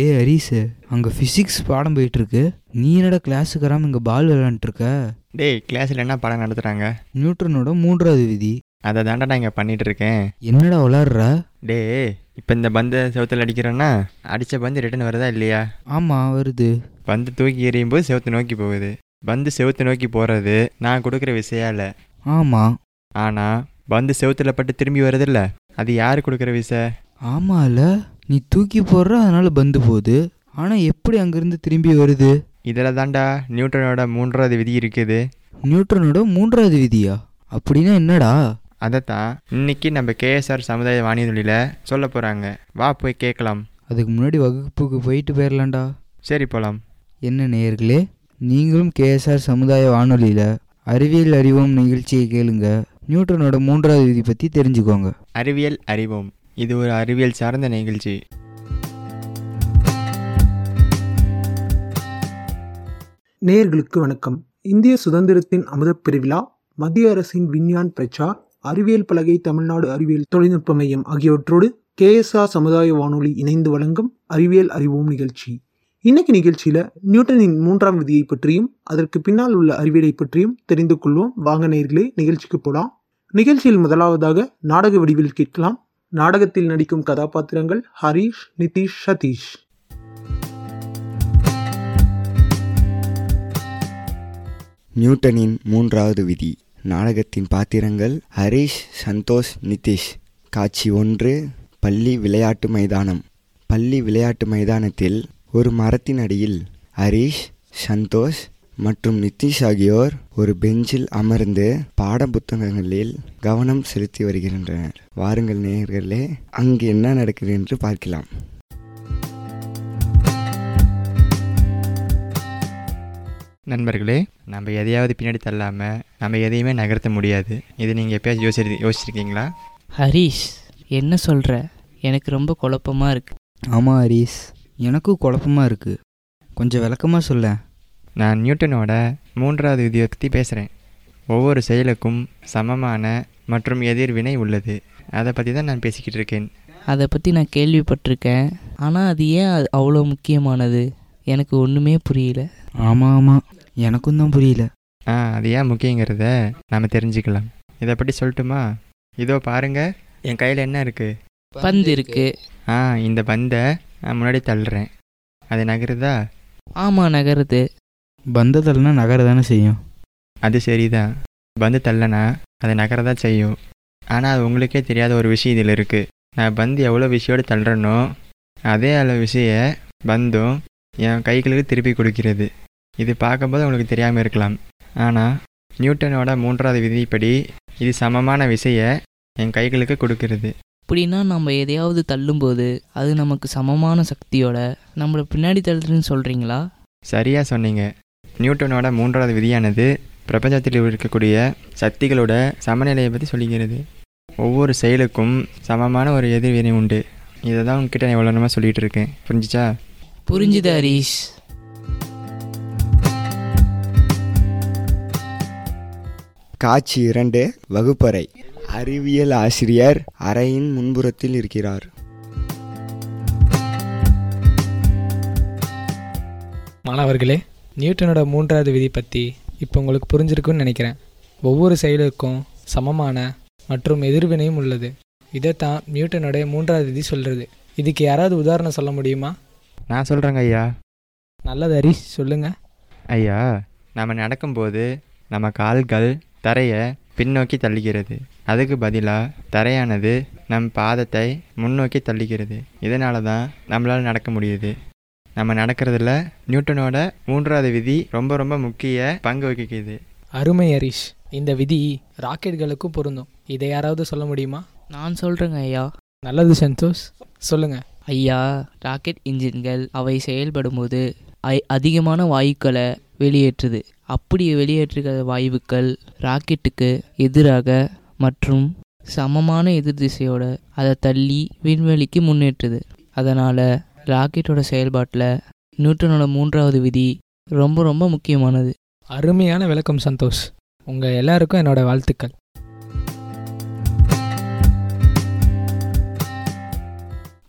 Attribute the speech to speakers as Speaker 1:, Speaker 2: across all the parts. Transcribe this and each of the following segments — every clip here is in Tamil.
Speaker 1: டே ஹரிஸ் அங்கே ஃபிசிக்ஸ் பாடம் போயிட்டுருக்கு. நீ என்னடா கிளாஸுக்கு வராமல் இங்கே பால் விளாண்டுருக்க
Speaker 2: டேய் கிளாஸில் என்ன பாடம் நடத்துகிறாங்க
Speaker 1: நியூட்டனோட மூன்றாவது விதி.
Speaker 2: அதை தாண்டா நான் இங்கே பண்ணிட்டு இருக்கேன்
Speaker 1: என்னடா விளாட்ற
Speaker 2: டேய் இப்போ இந்த பந்தை செவத்தில் அடிக்கிறோன்னா அடித்த பந்து ரிட்டர்ன் வருதா இல்லையா?
Speaker 1: ஆமாம் வருது.
Speaker 2: பந்து தூக்கி எறியும் போது செவத்தை நோக்கி போகுது. பந்து செவத்தை நோக்கி போகிறது நான் கொடுக்குற இல்லை?
Speaker 1: ஆமாம்
Speaker 2: ஆனால் பந்து செவத்தில் பட்டு திரும்பி வருதில்ல? அது யார் கொடுக்குற விசை?
Speaker 1: ஆமாம்ல நீ தூக்கி போடுற அதனால பந்து போகுது. ஆனால் எப்படி அங்கேருந்து திரும்பி வருது?
Speaker 2: இதில் தாண்டா நியூட்டனோட மூன்றாவது விதி இருக்குது.
Speaker 1: நியூட்டனோட மூன்றாவது விதியா? அப்படின்னா என்னடா?
Speaker 2: அதைத்தான் இன்னைக்கு நம்ம கேஎஸ்ஆர் சமுதாய வானியொலியில் சொல்ல போகிறாங்க வா போய் கேட்கலாம்.
Speaker 1: அதுக்கு முன்னாடி வகுப்புக்கு போயிட்டு போயிடலாம்டா
Speaker 2: சரி போகலாம்
Speaker 1: என்ன நேயர்களே நீங்களும் கேஎஸ்ஆர் சமுதாய வானொலியில் அறிவியல் அறிவோம் நிகழ்ச்சியை கேளுங்க. நியூட்டனோட மூன்றாவது விதி பற்றி தெரிஞ்சுக்கோங்க.
Speaker 2: அறிவியல் அறிவோம். இது ஒரு அறிவியல் சார்ந்த நிகழ்ச்சி.
Speaker 3: நேயர்களுக்கு வணக்கம். இந்திய சுதந்திரத்தின் அமுதப் பெருவிழா மத்திய அரசின் விஞ்ஞான் பிரச்சார் அறிவியல் பலகை தமிழ்நாடு அறிவியல் தொழில்நுட்ப மையம் ஆகியவற்றோடு கேஎஸ்ஆர் சமுதாய வானொலி இணைந்து வழங்கும் அறிவியல் அறிவோம் நிகழ்ச்சி. இன்னைக்கு நிகழ்ச்சியில நியூட்டனின் மூன்றாம் விதியை பற்றியும் அதற்கு பின்னால் உள்ள அறிவியலை பற்றியும் தெரிந்து கொள்வோம். வாங்க நேர்களே நிகழ்ச்சிக்கு போலாம். நிகழ்ச்சியில் முதலாவதாக நாடக வடிவில் கேட்கலாம். நாடகத்தில் நடிக்கும் கதாபாத்திரங்கள் ஹரிஷ் நிதிஷ் சதீஷ்.
Speaker 4: நியூட்டனின் மூன்றாவது விதி. நாடகத்தின் பாத்திரங்கள் ஹரிஷ் சந்தோஷ் நிதிஷ். காட்சி ஒன்று பள்ளி விளையாட்டு மைதானம். பள்ளி விளையாட்டு மைதானத்தில் ஒரு மரத்தின் அடியில் ஹரிஷ் சந்தோஷ் மற்றும் நிதிஷ் ஆகியோர் ஒரு பெஞ்சில் அமர்ந்து பாட புத்தகங்களில் கவனம் செலுத்தி வருகின்றனர். வாருங்கள் நேயர்களே அங்கு என்ன நடக்குது என்று பார்க்கலாம்.
Speaker 2: நண்பர்களே நம்ம எதையாவது பின்னாடி தள்ளாமல் நம்ம எதையுமே நகர்த்த முடியாது. இது நீங்கள் எப்பயாச்சும் யோசி யோசிச்சிருக்கீங்களா?
Speaker 5: ஹரிஷ் என்ன சொல்கிற எனக்கு ரொம்ப குழப்பமாக இருக்கு.
Speaker 1: ஆமாம் ஹரிஸ் எனக்கும் குழப்பமா இருக்குது கொஞ்சம் விளக்கமாக சொல்ல
Speaker 2: நான் நியூட்டனோட மூன்றாவது விதியை பற்றி பேசுகிறேன் ஒவ்வொரு செயலுக்கும் சமமான மற்றும் எதிர்வினை உள்ளது. அதை பற்றி தான் நான் பேசிக்கிட்டு இருக்கேன்.
Speaker 5: அதை பற்றி நான் கேள்விப்பட்டிருக்கேன். ஆனால் அது ஏன் அது அவ்வளோ முக்கியமானது? எனக்கு ஒன்றுமே புரியல.
Speaker 1: ஆமாம் ஆமாம் எனக்கும் தான் புரியல.
Speaker 2: ஆ அது ஏன் முக்கியங்கிறத நாம் தெரிஞ்சுக்கலாம். இதை பற்றி சொல்லட்டுமா? இதோ பாருங்க என் கையில் என்ன இருக்குது
Speaker 5: பந்து இருக்கு.
Speaker 2: ஆ இந்த பந்தை நான் முன்னாடி தள்ளுறேன். அது நகருதா?
Speaker 5: ஆமாம் நகருது.
Speaker 1: பந்தத்தல்னா நகர தானே செய்யும்.
Speaker 2: அது சரிதான். பந்து தள்ளனா அது நகரதான் செய்யும். ஆனால் அது உங்களுக்கே தெரியாத ஒரு விஷயம் இதில் இருக்குது நான் பந்து எவ்வளோ விஷயோடு தள்ளுறேனோ அதே அளவு விஷய பந்தும் என் கைகளுக்கு திருப்பி கொடுக்கிறது. இது பார்க்கும்போது உங்களுக்கு தெரியாமல் இருக்கலாம். ஆனால் நியூட்டனோட மூன்றாவது விதிப்படி இது சமமான விசையை என் கைகளுக்கு கொடுக்கிறது.
Speaker 5: அப்படின்னா நம்ம எதையாவது தள்ளும்போது அது நமக்கு சமமான சக்தியோட நம்மளை பின்னாடி தள்ளுதுன்னு சொல்கிறீங்களா
Speaker 2: சரியாக சொன்னீங்க. நியூட்டனோட மூன்றாவது விதியானது பிரபஞ்சத்தில் இருக்கக்கூடிய சக்திகளோட சமநிலையை பற்றி சொல்லிக்கிறது. ஒவ்வொரு செயலுக்கும் சமமான ஒரு எதிர்வினை உண்டு. இதை தான் உங்ககிட்ட நான் எவ்வளோ நேரமாக சொல்லிகிட்டு இருக்கேன். புரிஞ்சுச்சா?
Speaker 5: புரிஞ்சுது ஹரிஷ்.
Speaker 4: காட்சி இரண்டு வகுப்பறை. அறிவியல் ஆசிரியர் அறையின் முன்புறத்தில் இருக்கிறார்.
Speaker 6: மாணவர்களே நியூட்டனோட மூன்றாவது விதி பற்றி இப்போ உங்களுக்கு புரிஞ்சிருக்குன்னு நினைக்கிறேன். ஒவ்வொரு செயலுக்கும் சமமான மற்றும் எதிர்வினையும் உள்ளது. இதைத்தான் நியூட்டனுடைய மூன்றாவது விதி சொல்கிறது இதுக்கு யாராவது உதாரணம் சொல்ல முடியுமா?
Speaker 2: நான் சொல்கிறேங்க ஐயா.
Speaker 6: நல்லது ஹரிஷ் சொல்லுங்கள்
Speaker 2: ஐயா நம்ம நடக்கும்போது நம்ம கால்கள் தரையை பின்னோக்கி தள்ளுகிறது அதுக்கு பதிலாக தரையானது நம் பாதத்தை முன்னோக்கி தள்ளுகிறது இதனால தான் நம்மளால் நடக்க முடியுது. நம்ம நடக்கிறதுல நியூட்டனோட மூன்றாவது விதி ரொம்ப ரொம்ப முக்கிய பங்கு வகிக்குது.
Speaker 6: அருமை ஹரிஷ் இந்த விதி ராக்கெட்டுகளுக்கும் பொருந்தும். இதை யாராவது சொல்ல முடியுமா?
Speaker 5: நான் சொல்கிறேங்க ஐயா.
Speaker 6: நல்லது சந்தோஷ். சொல்லுங்கள்
Speaker 5: ஐயா ராக்கெட் இன்ஜின்கள் அவை செயல்படும்போது ஐ- அதிகமான வாயுக்களை வெளியேற்றுது. அப்படி வெளியேற்றுகிற வாயுக்கள் ராக்கெட்டுக்கு எதிராக மற்றும் சமமான எதிர் திசையோட அதை தள்ளி விண்வெளிக்கு முன்னேற்றுது. அதனால் ராக்கெட்டோட செயல்பாட்டில் நியூட்டனோட மூன்றாவது விதி ரொம்ப ரொம்ப முக்கியமானது.
Speaker 6: அருமையான விளக்கம் சந்தோஷ். உங்கள் எல்லாருக்கும் என்னோட வாழ்த்துக்கள்.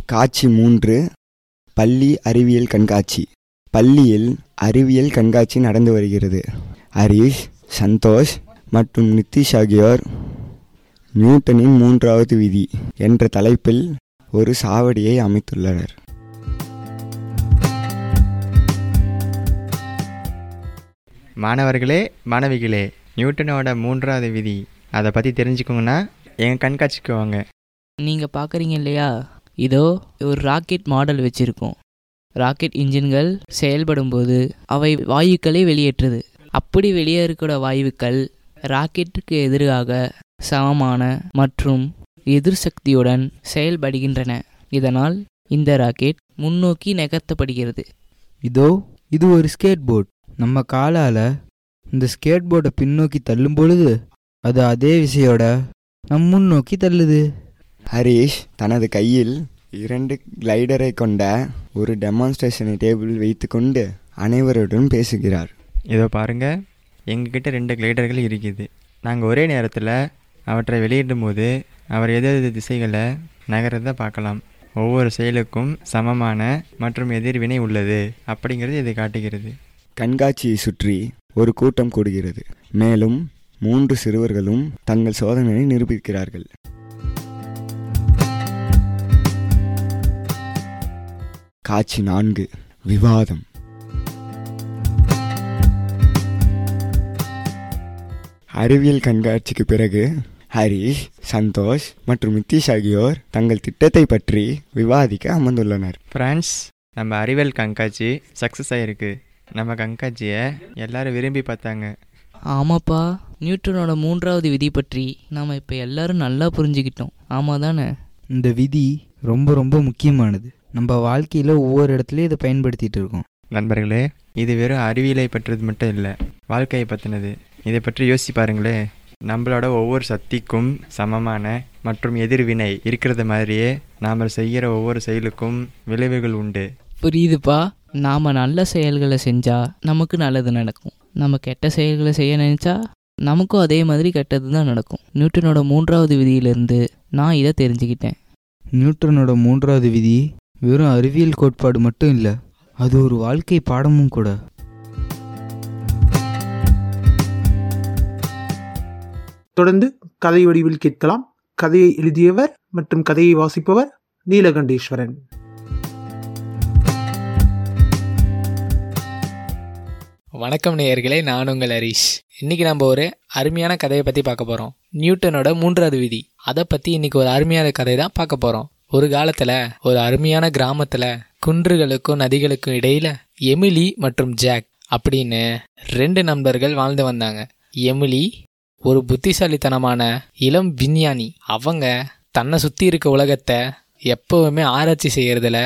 Speaker 4: காட்சி மூன்று பள்ளி அறிவியல் கண்காட்சி. பள்ளியில் அறிவியல் கண்காட்சி நடந்து வருகிறது. ஹரிஷ் சந்தோஷ் மற்றும் நிதிஷ் ஆகியோர் நியூட்டனின் மூன்றாவது விதி என்ற தலைப்பில் ஒரு சாவடியை அமைத்துள்ளனர்.
Speaker 2: மாணவர்களே மாணவிகளே நியூட்டனோட மூன்றாவது விதி. அதை பற்றி தெரிஞ்சுக்கோங்கன்னா எங்கள் கண்காட்சிக்கு வாங்க.
Speaker 5: நீங்கள் பார்க்குறீங்க இல்லையா? இதோ ஒரு ராக்கெட் மாடல் வச்சுருக்கோம். ராக்கெட் இன்ஜின்கள் செயல்படும்போது அவை வாயுக்களை வெளியேற்றுது. அப்படி வெளியேறக்கூட வாயுக்கள் ராக்கெட்டுக்கு எதிராக சமமான மற்றும் எதிர் சக்தியுடன் செயல்படுகின்றன. இதனால் இந்த ராக்கெட் முன்னோக்கி நகர்த்தப்படுகிறது.
Speaker 1: இதோ இது ஒரு ஸ்கேட் போர்ட் நம்ம காலால் இந்த ஸ்கேட் போர்டை பின்னோக்கி தள்ளும் பொழுது அது அதே விசையோட நம் முன்னோக்கி தள்ளுது.
Speaker 4: ஹரிஷ் தனது கையில் இரண்டு கிளைடரை கொண்ட ஒரு டெமான்ஸ்ட்ரேஷன் டேபிள் வைத்துக்கொண்டு அனைவருடன் பேசுகிறார்.
Speaker 2: இதோ பாருங்க எங்ககிட்ட ரெண்டு கிளைடர்கள் இருக்குது. நாங்கள் ஒரே நேரத்தில் அவற்றை வெளியிடும் போது அவர் எது எது திசைகளை நகரத்தை பார்க்கலாம். ஒவ்வொரு செயலுக்கும் சமமான மற்றும் எதிர்வினை உள்ளது அப்படிங்கிறது இது காட்டுகிறது.
Speaker 4: கண்காட்சியை சுற்றி ஒரு கூட்டம் கூடுகிறது. மேலும் மூன்று சிறுவர்களும் தங்கள் சோதனையை நிரூபிக்கிறார்கள். காட்சி நான்கு விவாதம். அறிவியல் கண்காட்சிக்கு பிறகு ஹரிஷ் சந்தோஷ் மற்றும் நித்திஷ் ஆகியோர் தங்கள் திட்டத்தை பற்றி விவாதிக்க அமர்ந்துள்ளனர்.
Speaker 2: ஃப்ரான்ஸ் நம்ம அறிவியல் கண்காட்சி சக்ஸஸ் ஆகிருக்கு நம்ம கண்காட்சியை எல்லாரும் விரும்பி பார்த்தாங்க.
Speaker 5: ஆமாப்பா நியூட்டனோட மூன்றாவது விதி பற்றி நாம் இப்போ எல்லாரும் நல்லா புரிஞ்சுக்கிட்டோம். ஆமாம் தானே
Speaker 1: இந்த விதி ரொம்ப ரொம்ப முக்கியமானது. நம்ம வாழ்க்கையில் ஒவ்வொரு இடத்துலையும் இதை பயன்படுத்திட்டு இருக்கோம்.
Speaker 2: நண்பர்களே இது வெறும் அறிவியலை பற்றியது மட்டும் இல்லை வாழ்க்கையை பற்றினது இதை பற்றி யோசிச்சு பாருங்களே. நம்மளோட ஒவ்வொரு சக்திக்கும் சமமான மற்றும் எதிர்வினை இருக்கிறது மாதிரியே நாம் செய்கிற ஒவ்வொரு செயலுக்கும் விளைவுகள் உண்டு.
Speaker 5: புரியுதுப்பா. நாம் நல்ல செயல்களை செஞ்சால் நமக்கு நல்லது நடக்கும். நம்ம கெட்ட செயல்களை செய்ய நினச்சா நமக்கும் அதே மாதிரி கெட்டது தான் நடக்கும். நியூட்டனோட மூன்றாவது விதியிலிருந்து நான் இதை தெரிஞ்சுக்கிட்டேன்.
Speaker 1: நியூட்டனோட மூன்றாவது விதி வெறும் அறிவியல் கோட்பாடு மட்டும் இல்லை அது ஒரு வாழ்க்கை பாடமும் கூட.
Speaker 3: தொடர்ந்து கதை வடிவில் கேட்கலாம். கதையை எழுதியவர் மற்றும் கதையை வாசிப்பவர் நீலகண்டேஸ்வரன்.
Speaker 6: வணக்கம் நேயர்களே நான் உங்கள் ஹரிஷ். இன்னைக்கு நம்ம ஒரு அருமையான கதையை பற்றி பார்க்க போகிறோம் நியூட்டனோட மூன்றாவது விதி. அதை பற்றி இன்னைக்கு ஒரு அருமையான கதை தான் பார்க்க போகிறோம் ஒரு காலத்தில் ஒரு அருமையான கிராமத்தில் குன்றுகளுக்கும் நதிகளுக்கும் இடையில் எமிலி மற்றும் ஜாக் அப்படின்னு ரெண்டு நண்பர்கள் வாழ்ந்து வந்தாங்க. எமிலி ஒரு புத்திசாலித்தனமான இளம் விஞ்ஞானி. அவங்க தன்னை சுற்றி இருக்க உலகத்தை எப்பவுமே ஆராய்ச்சி செய்கிறதுல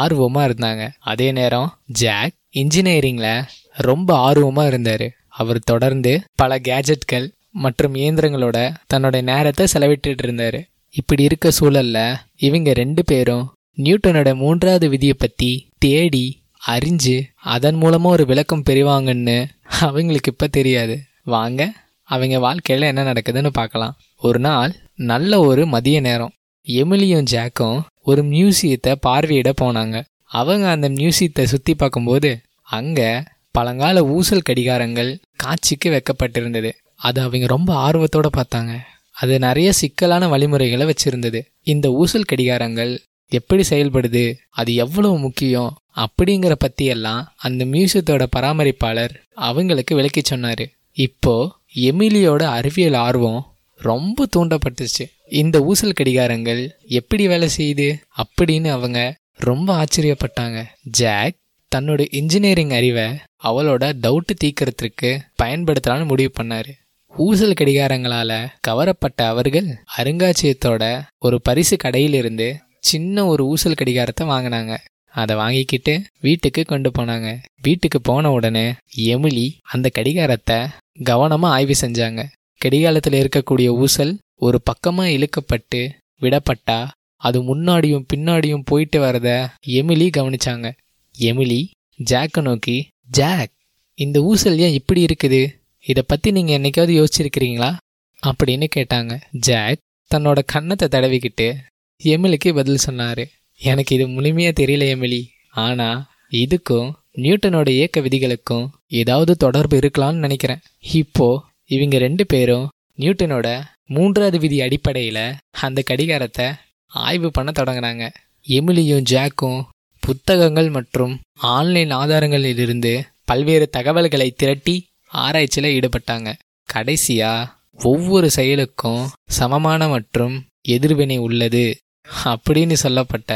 Speaker 6: ஆர்வமாக இருந்தாங்க. அதே நேரம் ஜாக் இன்ஜினியரிங்கில் ரொம்ப ஆர்வமாக இருந்தார். அவர் தொடர்ந்து பல கேஜெட்கள் மற்றும் இயந்திரங்களோட தன்னோட நேரத்தை செலவிட்டுட்டு இருந்தார். இப்படி இருக்க சூழல்ல இவங்க ரெண்டு பேரும் நியூட்டனோட மூன்றாவது விதியை பற்றி தேடி அறிஞ்சு அதன் மூலமாக ஒரு விளக்கம் பெறுவாங்கன்னு அவங்களுக்கு இப்போ தெரியாது. வாங்க அவங்க வாழ்க்கையில் என்ன நடக்குதுன்னு பார்க்கலாம். ஒரு நாள் நல்ல ஒரு மதிய நேரம். எமிலியும் ஜாக்கும் ஒரு மியூசியத்தை பார்வையிட போனாங்க. அவங்க அந்த மியூசியத்தை சுற்றி பார்க்கும்போது அங்கே பழங்கால ஊசல் கடிகாரங்கள் காட்சிக்கு வைக்கப்பட்டிருந்தது. அது அவங்க ரொம்ப ஆர்வத்தோட பார்த்தாங்க. அது நிறைய சிக்கலான வழிமுறைகளை வச்சிருந்தது. இந்த ஊசல் கடிகாரங்கள் எப்படி செயல்படுது அது எவ்வளவு முக்கியம் அப்படிங்கிற பற்றியெல்லாம் அந்த மியூசியத்தோட பராமரிப்பாளர் அவங்களுக்கு விளக்கி சொன்னார். இப்போ எமிலியோட அறிவியல் ஆர்வம் ரொம்ப தூண்டப்பட்டுச்சு. இந்த ஊசல் கடிகாரங்கள் எப்படி வேலை செய்யுது அப்படின்னு அவங்க ரொம்ப ஆச்சரியப்பட்டாங்க. ஜாக் தன்னோட இன்ஜினியரிங் அறிவை அவளோட டவுட்டு தீக்கிறதுக்கு பயன்படுத்தலாம்னு முடிவு பண்ணாரு. ஊசல் கடிகாரங்களால கவரப்பட்ட அவர்கள் அருங்காட்சியகத்தோட ஒரு பரிசு கடையிலிருந்து சின்ன ஒரு ஊசல் கடிகாரத்தை வாங்கினாங்க. அதை வாங்கிக்கிட்டு வீட்டுக்கு கொண்டு போனாங்க. வீட்டுக்கு போன உடனே எமிலி அந்த கடிகாரத்தை கவனமாக ஆய்வு செஞ்சாங்க. கடிகாரத்தில் இருக்கக்கூடிய ஊசல் ஒரு பக்கமாக இழுக்கப்பட்டு விடப்பட்டா அது முன்னாடியும் பின்னாடியும் போயிட்டு வரத எமிலி கவனிச்சாங்க. எமிலி ஜாக்கை நோக்கி ஜாக் இந்த ஊசல் ஏன் இப்படி இருக்குது? இதை பற்றி நீங்கள் என்னைக்காவது யோசிச்சிருக்கிறீங்களா? அப்படின்னு கேட்டாங்க. ஜாக் தன்னோட கன்னத்தை தடவிக்கிட்டு எமிலிக்கு பதில் சொன்னார். எனக்கு இது முழுமையாக தெரியல எமிலி. ஆனால் இதுக்கும் நியூட்டனோட இயக்க விதிகளுக்கும் ஏதாவது தொடர்பு இருக்கலாம்னு நினைக்கிறேன். இப்போ இவங்க ரெண்டு பேரும் நியூட்டனோட மூன்றாவது விதி அடிப்படையில் அந்த கடிகாரத்தை ஆய்வு பண்ண தொடங்கினாங்க எமிலியும் ஜாக்கும் புத்தகங்கள் மற்றும் ஆன்லைன் ஆதாரங்களிலிருந்து பல்வேறு தகவல்களை திரட்டி ஆராய்ச்சியில் ஈடுபட்டாங்க. கடைசியா ஒவ்வொரு செயலுக்கும் சமமான மற்றும் எதிர்வினை உள்ளது அப்படின்னு சொல்லப்பட்ட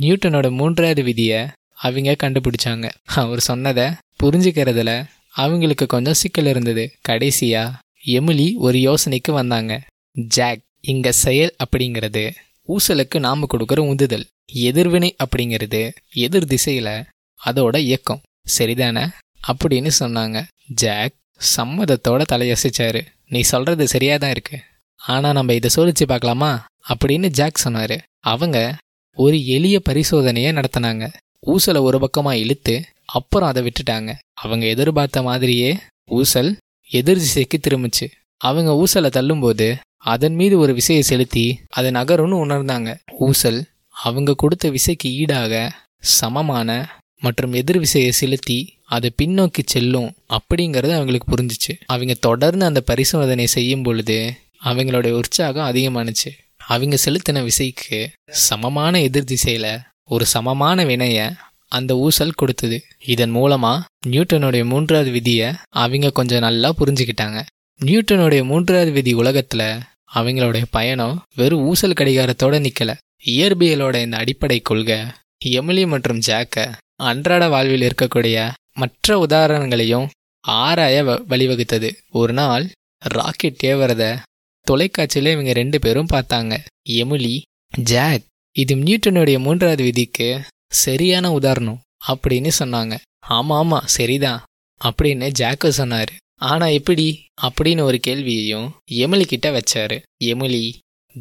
Speaker 6: நியூட்டனோட மூன்றாவது விதியை அவங்க கண்டுபிடிச்சாங்க. அவர் சொன்னதை புரிஞ்சுக்கிறதுல அவங்களுக்கு கொஞ்சம் சிக்கல் இருந்தது. கடைசியா எமிலி ஒரு யோசனைக்கு வந்தாங்க. ஜாக் இங்க செயல் அப்படிங்கிறது ஊசலுக்கு நாம கொடுக்குற உந்துதல். எதிர்வினை அப்படிங்கிறது எதிர் திசையில அதோட இயக்கம். சரிதானே? அப்படின்னு சொன்னாங்க. ஜாக் சம்மதத்தோட தலையசிச்சாரு. நீ சொல்றது சரியா தான் இருக்கு. ஆனா நம்ம இதை சோதிச்சு பார்க்கலாமா? அப்படின்னு ஜாக் சொன்னாரு. அவங்க ஒரு எளிய பரிசோதனையை நடத்தினாங்க. ஊசலை ஒரு பக்கமா இழுத்து அப்புறம் அதை விட்டுட்டாங்க. அவங்க எதிர்பார்த்த மாதிரியே ஊசல் எதிர் திசைக்கு திரும்பிச்சு. அவங்க ஊசலை தள்ளும்போது அதன் மீது ஒரு விசையை செலுத்தி அது நகரும்னு உணர்ந்தாங்க. ஊசல் அவங்க கொடுத்த விசைக்கு ஈடாக சமமான மற்றும் எதிர் விசையை செலுத்தி அது பின்னோக்கி செல்லும் அப்படிங்கிறது அவங்களுக்கு புரிஞ்சிச்சு. அவங்க தொடர்ந்து அந்த பரிசோதனை செய்யும் பொழுது அவங்களுடைய உற்சாகம் அதிகமானுச்சு. அவங்க செலுத்தின விசைக்கு சமமான எதிர் திசையில ஒரு சமமான வினையை அந்த ஊசல் கொடுத்தது. இதன் மூலமா நியூட்டனுடைய மூன்றாவது விதியை அவங்க கொஞ்சம் நல்லா புரிஞ்சுக்கிட்டாங்க. நியூட்டனுடைய மூன்றாவது விதி உலகத்துல அவங்களுடைய பயணம் வெறும் ஊசல் கடிகாரத்தோட நிக்கல. இயற்பியலோட இந்த அடிப்படை கொள்கை எமிலி மற்றும் ஜாக்க அன்றாட வாழ்வில் இருக்கக்கூடிய மற்ற உதாரணங்களையும் ஆராய வ- வழிவகுத்தது. ஒரு நாள் ராக்கெட் ஏவுறத தொலைக்காட்சியில் இவங்க ரெண்டு பேரும் பார்த்தாங்க. எமிலி ஜாக் இது நியூட்டனுடைய மூன்றாவது விதிக்கு சரியான உதாரணம் அப்படின்னு சொன்னாங்க. ஆமா ஆமா சரிதான் அப்படின்னு ஜாக்கு சொன்னாரு. ஆனா எப்படி? அப்படின்னு ஒரு கேள்வியையும் எமிலி கிட்ட வச்சாரு. எமிலி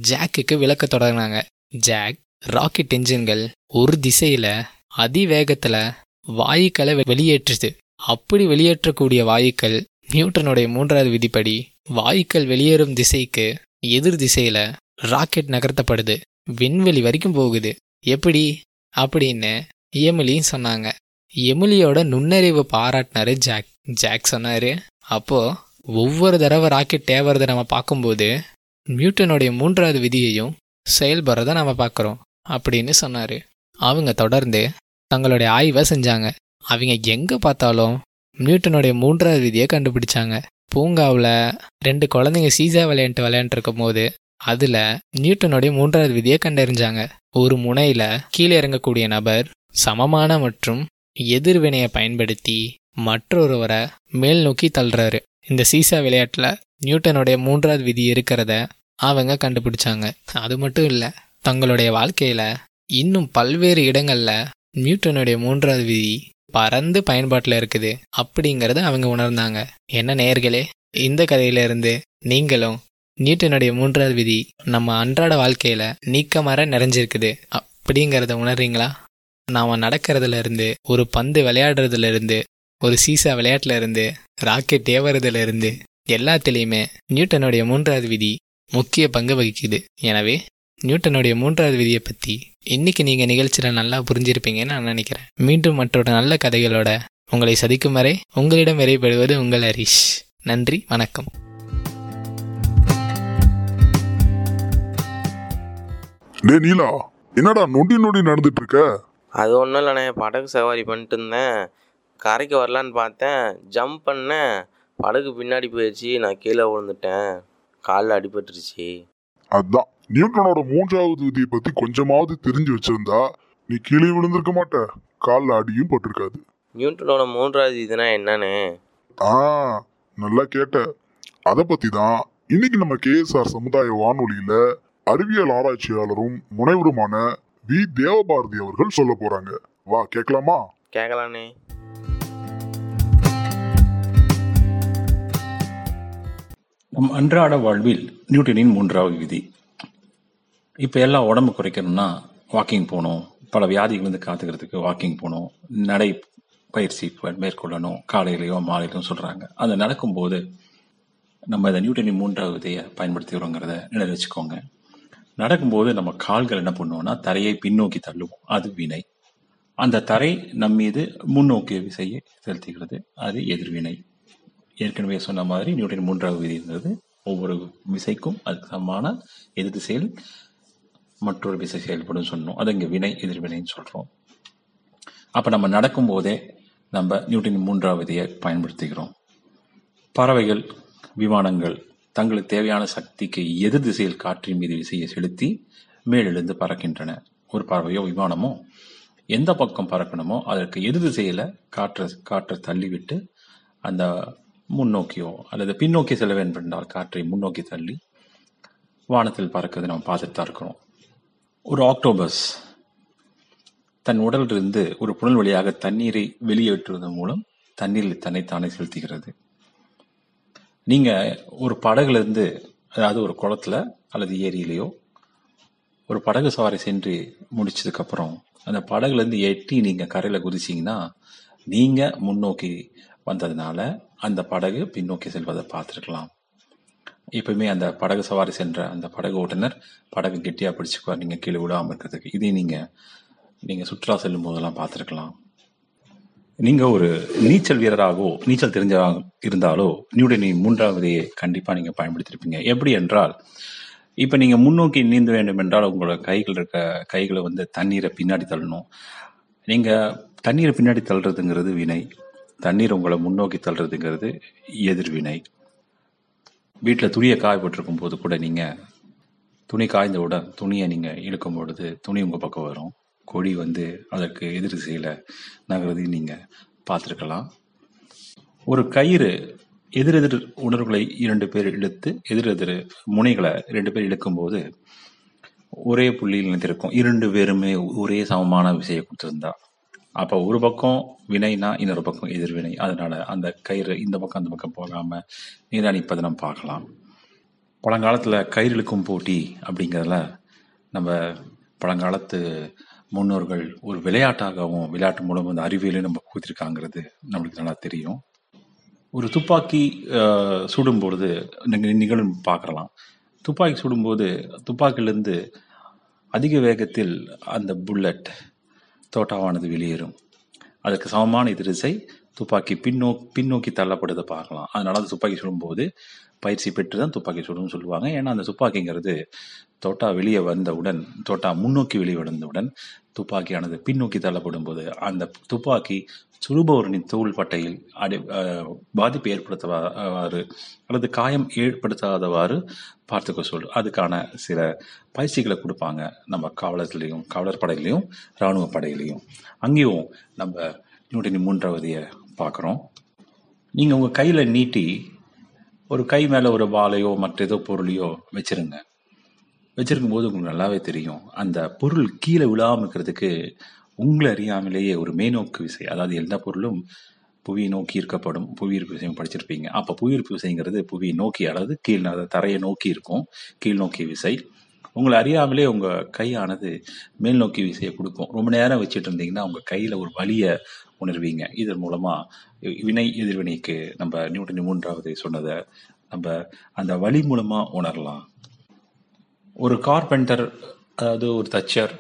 Speaker 6: ஜாக்குக்கு விளக்க தொடங்கினாங்க. ஜாக் ராக்கெட் என்ஜின்கள் ஒரு திசையில அதிவேகத்துல வாயுக்களை வெளியேற்றுது. அப்படி வெளியேற்றக்கூடிய வாயுக்கள் நியூட்டனுடைய மூன்றாவது விதிப்படி வாயுக்கள் வெளியேறும் திசைக்கு எதிர் திசையில ராக்கெட் நகர்த்தப்படுது. விண்வெளி வரைக்கும் போகுது. எப்படி? அப்படின்னு எமிலியும் சொன்னாங்க. எமிலியோட நுண்ணறிவு பாராட்டினாரு ஜாக் ஜாக் சொன்னாரு அப்போ ஒவ்வொரு தடவை ராக்கெட் ஏவறதை நம்ம பார்க்கும்போது நியூட்டனுடைய மூன்றாவது விதியையும் செயல்படுறத நம்ம பார்க்குறோம் அப்படின்னு சொன்னார். அவங்க தொடர்ந்து தங்களுடைய ஆய்வை செஞ்சாங்க. அவங்க எங்கே பார்த்தாலும் நியூட்டனுடைய மூன்றாவது விதியை கண்டுபிடிச்சாங்க. பூங்காவில் ரெண்டு குழந்தைங்க சீசா விளையாண்டு விளையாண்டுருக்கும் போது அதில் நியூட்டனுடைய மூன்றாவது விதியை கண்டறிஞ்சாங்க. ஒரு முனையில் கீழே இறங்கக்கூடிய நபர் சமமான மற்றும் எதிர்வினையை பயன்படுத்தி மற்றொருவரை மேல் நோக்கி தள்ளுறாரு. இந்த சீசா விளையாட்டில் நியூட்டனுடைய மூன்றாவது விதி இருக்கிறத அவங்க கண்டுபிடிச்சாங்க. அது மட்டும் இல்லை தங்களுடைய வாழ்க்கையில இன்னும் பல்வேறு இடங்கள்ல நியூட்டனுடைய மூன்றாவது விதி பறந்து பயன்பாட்டில் இருக்குது. அப்படிங்கிறத அவங்க உணர்ந்தாங்க. என்ன நேயர்களே இந்த கதையிலிருந்து நீங்களும் நியூட்டனுடைய மூன்றாவது விதி நம்ம அன்றாட வாழ்க்கையில நீக்கமர நிறைஞ்சிருக்குது. அப்படிங்கிறத உணர்றீங்களா? நாம நடக்கிறதுல இருந்து ஒரு பந்து விளையாடுறதுல இருந்து ஒரு சீசா விளையாட்டுல இருந்து ராக்கெட் ஏவறதுல இருந்து எல்லாத்துலேயுமே நியூட்டனுடைய மூன்றாவது விதி முக்கிய பங்கு வகிக்குது. எனவே நியூட்டனுடைய மூன்றாவது விதியை பற்றி இன்னைக்கு நீங்கள் நிகழ்ச்சியில் நல்லா புரிஞ்சிருப்பீங்கன்னு நான் நினைக்கிறேன். மீண்டும் மற்றொரு நல்ல கதைகளோட உங்களை சதிக்கும் வரை உங்களிடம் விரைபடுவது உங்கள் ஹரிஷ். நன்றி வணக்கம்.
Speaker 7: டே நீலா என்னடா நொண்டி நொண்டி நடந்துட்டு இருக்க?
Speaker 8: அது ஒன்றும் இல்லைண்ணே படகு சவாரி பண்ணிட்டு இருந்தேன். கரைக்கு வரலான்னு பார்த்தேன். ஜம்ப் பண்ணேன். படகு பின்னாடி போயிடுச்சு நான் கீழே விழுந்துட்டேன். காலில் அடிபட்டுருச்சு.
Speaker 7: அதான். நியூட்டனோட மூன்றாவது விதியை பத்தி கொஞ்சமாவது தெரிஞ்சு வச்சிருந்தா நீ கீழே விழுந்திருக்க மாட்ட. கால்ல அடியும் பட்டிருக்காது.
Speaker 8: நியூட்டனோட மூன்றாவது இதுனா என்னண்ணே
Speaker 7: ஆ நல்லா கேட்ட. அதை பத்தி தான் இன்னைக்கு நம்ம கேஎஸ்ஆர் சமுதாய வானொலியில அறிவியல் ஆராய்ச்சியாளரும் முனைவருமான வி. தேவபாரதி அவர்கள் சொல்ல போறாங்க. வா கேட்கலாமா
Speaker 8: கேட்கலாண்ணே
Speaker 9: நம் அன்றாட வாழ்வில் நியூட்டனின் மூன்றாவது விதி. இப்போ எல்லாம் உடம்பு குறைக்கணும்னா வாக்கிங் போகணும். பல வியாதிகளிலிருந்து காத்துக்கிறதுக்கு வாக்கிங் போகணும். நடை பயிற்சி மேற்கொள்ளணும். காலையிலையோ மாலையிலையும் சொல்கிறாங்க அது நடக்கும்போது நம்ம இந்த நியூட்டனின் மூன்றாவது விதியை பயன்படுத்துகிறோங்கிறத நினைவு வச்சுக்கோங்க. நடக்கும்போது நம்ம கால்கள் என்ன பண்ணுவோம்னா தரையை பின்னோக்கி தள்ளுவோம். அது வினை. அந்த தரை நம் மீது முன்னோக்கி விசையை செலுத்துகிறது. அது எதிர்வினை. ஏற்கனவே சொன்ன மாதிரி நியூட்டன் மூன்றாவது விதிங்கிறது ஒவ்வொரு விசைக்கும் அதுக்கு சமமான எதிர் திசையில் மற்றொரு விசை செயல்படும் சொன்னோம். அது இங்கே வினை எதிர்வினைன்னு சொல்றோம். அப்ப நம்ம நடக்கும் போதே நம்ம நியூட்டன் மூன்றாவது விதியை பயன்படுத்துகிறோம். பறவைகள் விமானங்கள் தங்களுக்கு தேவையான சக்திக்கு எதிர் திசையில் காற்றின் மீது விசையை செலுத்தி மேலெழுந்து பறக்கின்றன. ஒரு பறவையோ விமானமோ எந்த பக்கம் பறக்கணுமோ அதற்கு எதிர் திசையில காற்றை காற்றை தள்ளிவிட்டு அந்த முன்னோக்கியோ அல்லது பின்னோக்கி செல்ல வேண்டும் என்றால் காற்றை முன்னோக்கி தள்ளி வானத்தில் பறக்கிறது நம்ம பார்த்துட்டு தான் இருக்கிறோம். ஒரு ஆக்டோபஸ் தன் உடலிலிருந்து ஒரு புனல் வழியாக தண்ணீரை வெளியேற்றுவதன் மூலம் தண்ணீரில் தன்னை தானே செலுத்துகிறது. நீங்கள் ஒரு படகுலேருந்து அதாவது ஒரு குளத்துல அல்லது ஏரியிலையோ ஒரு படகு சவாரி சென்று முடிச்சதுக்கப்புறம் அந்த படகுலேருந்து எட்டி நீங்கள் கரையில் குதிச்சிங்கன்னா நீங்கள் முன்னோக்கி வந்ததுனால அந்த படகு பின்னோக்கி செல்வதை பார்த்துருக்கலாம். எப்பவுமே அந்த படகு சவாரி சென்ற அந்த படகு ஓட்டுநர் படகு கெட்டியாக பிடிச்சிக்குவார். நீங்கள் கீழே விடாமல் இருக்கிறதுக்கு. இதே நீங்கள் நீங்கள் சுற்றுலா செல்லும் போதெல்லாம் பார்த்துருக்கலாம். நீங்கள் ஒரு நீச்சல் வீரராகவோ நீச்சல் தெரிஞ்ச இருந்தாலோ நியூடனி மூன்றாவதையே கண்டிப்பாக நீங்கள் பயன்படுத்தியிருப்பீங்க எப்படி என்றால் இப்போ நீங்கள் முன்னோக்கி நீந்த வேண்டும் என்றால் உங்களோட கைகள் இருக்க கைகளை வந்து தண்ணீரை பின்னாடி தள்ளணும். நீங்கள் தண்ணீரை பின்னாடி தள்ளுறதுங்கிறது வினை. தண்ணீர் உங்களை முன்னோக்கி தள்ளுறதுங்கிறது எதிர்வினை. வீட்டில் துணியை காய போட்டிருக்கும் போது கூட நீங்கள் துணி காய்ந்தவுடன் துணியை நீங்கள் இழுக்கும் பொழுது துணி உங்கள் பக்கம் வரும். கொடி வந்து அதற்கு எதிர் திசையில நகர்றது நீங்கள் பார்த்துருக்கலாம். ஒரு கயிறு எதிரெதிர் உணர்வுகளை இரண்டு பேர் இழுத்து எதிரெதிர் முனைகளை ரெண்டு பேர் இழுக்கும்போது ஒரே புள்ளியில் நினைத்திருக்கும். இரண்டு பேருமே ஒரே சமமான விசையை கொடுத்துருந்தா. அப்போ ஒரு பக்கம் வினைனா இன்னொரு பக்கம் எதிர்வினை. அதனால அந்த கயிறு இந்த பக்கம் அந்த பக்கம் போகாமல் நிதானிப்பதை நம்ம பார்க்கலாம். பழங்காலத்தில் கயிறு இழுக்கும் போட்டி அப்படிங்கிறதுல நம்ம பழங்காலத்து முன்னோர்கள் ஒரு விளையாட்டாகவும் விளையாட்டு மூலம் அந்த அறிவியலையும் நம்ம கூத்திருக்காங்கிறது நம்மளுக்கு நல்லா தெரியும். ஒரு துப்பாக்கி சுடும்பொழுது சுடும் பொழுது நிகழும் பார்க்கலாம். துப்பாக்கி சுடும்போது துப்பாக்கிலேருந்து அதிக வேகத்தில் அந்த புல்லட் தோட்டாவானது வெளியேறும். அதுக்கு சமமான எதிரிசை துப்பாக்கி பின்னோ பின்னோக்கி தள்ளப்படுறதை பார்க்கலாம். அதனால அந்த துப்பாக்கி சுடும்போது பயிற்சி பெற்று தான் துப்பாக்கி சுடும்னு சொல்லுவாங்க. ஏன்னா அந்த துப்பாக்கிங்கிறது தோட்டா வெளியே வந்தவுடன் தோட்டா முன்னோக்கி வெளியே வந்தவுடன் துப்பாக்கியானது பின்னோக்கி தள்ளப்படும் போது அந்த துப்பாக்கி சுடுபவரின் தோள் பட்டையில் அடி பாதிப்பு ஏற்படுத்தவாறு அல்லது காயம் ஏற்படுத்தாதவாறு பார்த்துக்க சொல். அதுக்கான சில பயிற்சிகளை கொடுப்பாங்க நம்ம காவலர்லேயும் காவலர் படையிலையும் இராணுவ படையிலையும் அங்கேயும் நம்ம நூற்றி மூன்றாவதையை பார்க்குறோம். நீங்கள் உங்கள் கையில் நீட்டி ஒரு கை மேலே ஒரு வாளையோ மற்ற ஏதோ பொருளையோ வச்சிருங்க. வச்சிருக்கும் போது உங்களுக்கு நல்லாவே தெரியும். அந்த பொருள் கீழே விழாமல் இருக்கிறதுக்கு உங்களை அறியாமலேயே ஒரு மேநோக்கு விசை அதாவது எல்லா பொருளும் புவியை நோக்கி இருக்கப்படும் புவியீர்ப்பு விசையும் படிச்சிருப்பீங்க. அப்போ புவியீர்ப்பு விசைங்கிறது புவியை நோக்கி அதாவது கீழ் தரையை நோக்கி இருக்கும் கீழ் நோக்கிய விசை. உங்களை அறியாமலே உங்கள் கையானது மேல் நோக்கி விசையை கொடுக்கும். ரொம்ப நேரம் வச்சுட்டு இருந்தீங்கன்னா உங்கள் கையில் ஒரு வலியை உணர்வீங்க. இதன் மூலமாக வினை எதிர்வினைக்கு நம்ம நியூட்டன் மூன்றாவது சொன்னதை நம்ம அந்த வழி மூலமாக உணரலாம். ஒரு கார்பெண்டர் அதாவது ஒரு தச்சர்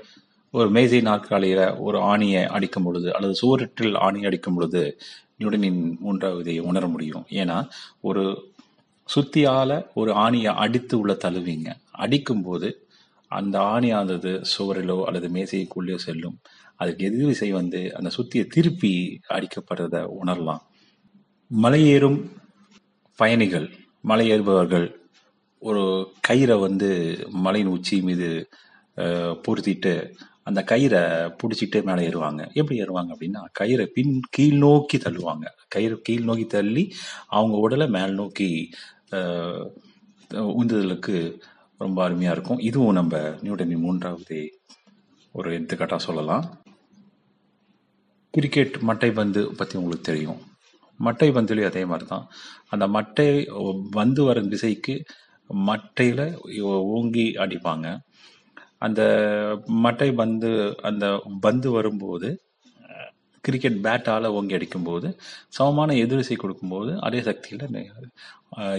Speaker 9: ஒரு மேசை நாற்காலியில் ஒரு ஆணியை அடிக்கும் பொழுது அல்லது சுவரற்றில் ஆணி அடிக்கும் பொழுது நியூட்டனின் மூன்றாவது விதியை உணர முடியும். ஏன்னா ஒரு சுத்தியால் ஒரு ஆணியை அடித்து உள்ள தழுவிங்க. அடிக்கும்போது அந்த ஆணியானது சுவரிலோ அல்லது மேசைக்குள்ளேயோ செல்லும். அதுக்கு எதிர் விசை வந்து அந்த சுத்தியை திருப்பி அடிக்கப்படுறத உணரலாம். மலையேறும் பயணிகள் மலை ஏறுபவர்கள் ஒரு கயிறை வந்து மலையின் உச்சி மீது பொருத்திட்டு அந்த கயிறை பிடிச்சிட்டு மேலே ஏறுவாங்க. எப்படி ஏறுவாங்க அப்படின்னா கயிறை பின் கீழ் நோக்கி தள்ளுவாங்க. கயிறு கீழ் நோக்கி தள்ளி அவங்க உடலை மேல் நோக்கி உந்துதலுக்கு ரொம்ப அருமையாக இருக்கும். இதுவும் நம்ம நியூட்டனின் மூன்றாவது ஒரு எடுத்துக்காட்டாக சொல்லலாம். கிரிக்கெட் மட்டை பந்து பற்றி உங்களுக்கு தெரியும். மட்டை பந்துலேயும் அதே மாதிரி தான் அந்த மட்டை வந்து வரும் திசைக்கு மட்டையில் ஓங்கி அடிப்பாங்க. அந்த மட்டை பந்து அந்த பந்து வரும்போது கிரிக்கெட் பேட்டால ஓங்கி அடிக்கும்போது சமமான எதிரிசை கொடுக்கும்போது அதே சக்தியில் அஹ்,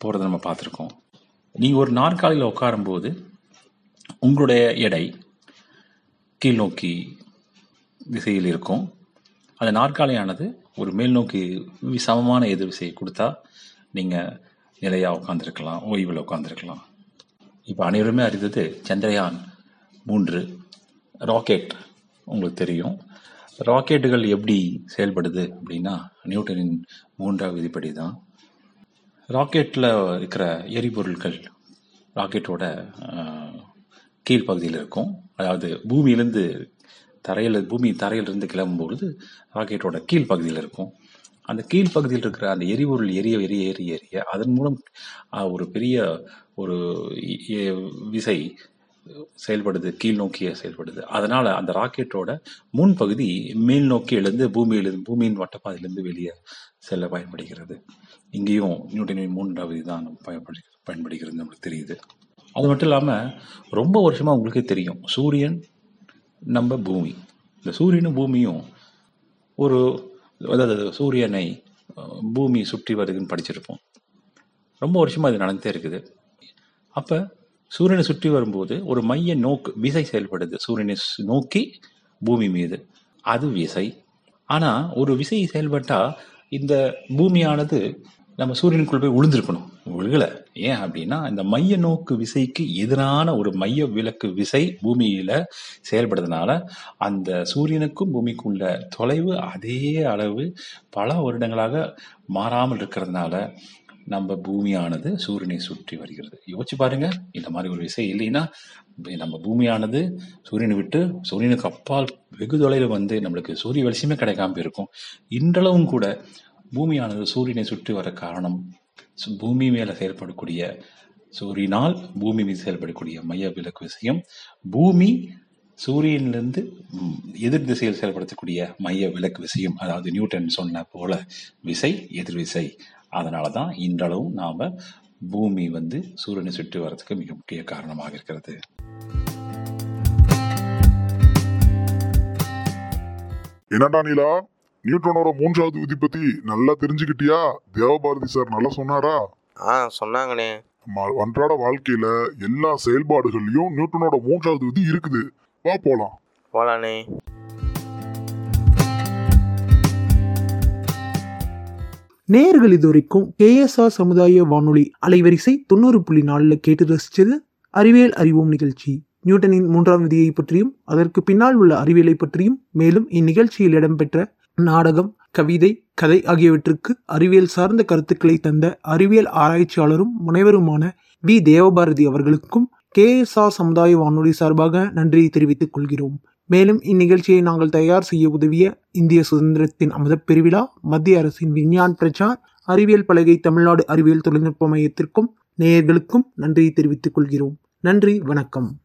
Speaker 9: போகிறத நம்ம பார்த்துருக்கோம். நீங்கள் ஒரு நாற்காலியில் உட்காரும்போது உங்களுடைய எடை கீழ் நோக்கி திசையில் இருக்கும். அந்த நாற்காலியானது ஒரு மேல் நோக்கி சமமான எதிர் விசையை கொடுத்தா நீங்கள் நிலையாக உட்காந்துருக்கலாம் ஓய்வில் உட்காந்துருக்கலாம் இப்போ அனைவருமே அறிந்தது சந்திரயான் மூன்று ராக்கெட் உங்களுக்கு தெரியும். ராக்கெட்டுகள் எப்படி செயல்படுது அப்படின்னா நியூட்டனின் மூன்றாவது விதிப்படி தான் ராக்கெட்டில் இருக்கிற எரிபொருட்கள் ராக்கெட்டோட கீழ்ப்பகுதியில் இருக்கும். அதாவது பூமியிலேருந்து தரையில் பூமி தரையிலிருந்து கிளம்பும் பொழுது ராக்கெட்டோட கீழ்ப்பகுதியில் இருக்கும். அந்த கீழ்ப்பகுதியில் இருக்கிற அந்த எரிபொருள் எரிய எரிய எரிய எரிய அதன் மூலம் ஒரு பெரிய ஒரு இ- விசை செயல்படுது கீழ் நோக்கிய செயல்படுது. அதனால அந்த ராக்கெட்டோட முன்பகுதி மேல் நோக்கி எழுந்து பூமியிலிருந்து பூமியின் வட்டப்பாதையிலிருந்து வெளியே செல்ல பயன்படுகிறது. இங்கேயும் நியூட்டனின் மூன்றாவது தான் பயன்படு பயன்படுகிறது நம்மளுக்கு தெரியுது. அது மட்டும் இல்லாமல் ரொம்ப வருஷமாக உங்களுக்கே தெரியும் சூரியன் நம்ம பூமி. இந்த சூரியனும் பூமியும் ஒரு அதாவது சூரியனை பூமி சுற்றி வருதுன்னு படிச்சிருப்போம். ரொம்ப வருஷமாக இது நடந்துட்டே இருக்குது. அப்போ சூரியனை சுற்றி வரும்போது ஒரு மைய நோக்கு விசை செயல்படுது. சூரியனை நோக்கி பூமி மீது. அது விசை. ஆனால் ஒரு விசை செயல்பட்டால் இந்த பூமியானது நம்ம சூரியனுக்குள் போய் உளுந்திருக்கணும். விழுகல. ஏன் அப்படின்னா இந்த மைய நோக்கு விசைக்கு எதிரான ஒரு மைய விலக்கு விசை பூமியில செயல்படுறதுனால அந்த சூரியனுக்கும் பூமிக்கும் உள்ள தொலைவு அதே அளவு பல வருடங்களாக மாறாமல் இருக்கிறதுனால நம்ம பூமியானது சூரியனை சுற்றி வருகிறது. யோசிச்சு பாருங்க இந்த மாதிரி ஒரு விசை இல்லைன்னா நம்ம பூமியானது சூரியனை விட்டு சூரியனுக்கு அப்பால் வெகு தொலைவில் வந்து நம்மளுக்கு சூரிய வெளிச்சமே கிடைக்காம இருக்கும் இன்றளவும் கூட பூமியானது சூரியனை சுற்றி வர காரணம் ஸோ பூமி மேலே செயல்படக்கூடிய சூரியனால் பூமி மீது செயல்படக்கூடிய மைய விலக்கு விஷயம் பூமி சூரியனிலிருந்து எதிர் திசையில் செயல்படுத்தக்கூடிய மைய விலக்கு விசையும் அதாவது நியூட்டன் சொன்ன போல விசை எதிர் விசை. அதனால தான் இன்றளவும் நாம பூமி வந்து சூரியனை சுற்றி வர்றதுக்கு மிக முக்கிய காரணமாக இருக்கிறது.
Speaker 7: என்னடா நீலா? நியூட்டனோட மூன்றாவது விதி பத்தி நல்லா தெரிஞ்சுக்கிட்டியா? தேவபாரதி சார் நல்லா சொன்னாரா?
Speaker 8: ஆ சொன்னாங்கண்ணே.
Speaker 7: அன்றாட வாழ்க்கையில எல்லா செயல்பாடுகள்லயும் நியூட்டனோட மூன்றாவது விதி இருக்குது. வா போலாம்.
Speaker 8: போலாண்ணே.
Speaker 3: நேயர்கள் இதுவரைக்கும் கேஎஸ்ஆர் சமுதாய வானொலி அலைவரிசை தொண்ணூறு புள்ளி நாலில் கேட்டு ரசிச்சது அறிவியல் அறிவோம் நிகழ்ச்சி. நியூட்டனின் மூன்றாம் விதியை பற்றியும் அதற்கு பின்னால் உள்ள அறிவியலை பற்றியும் மேலும் இந்நிகழ்ச்சியில் இடம்பெற்ற நாடகம் கவிதை கதை ஆகியவற்றுக்கு அறிவியல் சார்ந்த கருத்துக்களை தந்த அறிவியல் ஆராய்ச்சியாளரும் முனைவருமான வி. தேவபாரதி அவர்களுக்கும் கே. சா சமுதாய வானொலி சார்பாக நன்றியை தெரிவித்துக் கொள்கிறோம். மேலும் இந்நிகழ்ச்சியை நாங்கள் தயார் செய்ய உதவிய இந்திய சுதந்திரத்தின் அமுதப் பெருவிழா மத்திய அரசின் விஞ்ஞான் பிரச்சார் அறிவியல் பலகை தமிழ்நாடு அறிவியல் தொழில்நுட்ப மையத்திற்கும் நேயர்களுக்கும் நன்றியை தெரிவித்துக் கொள்கிறோம். நன்றி வணக்கம்.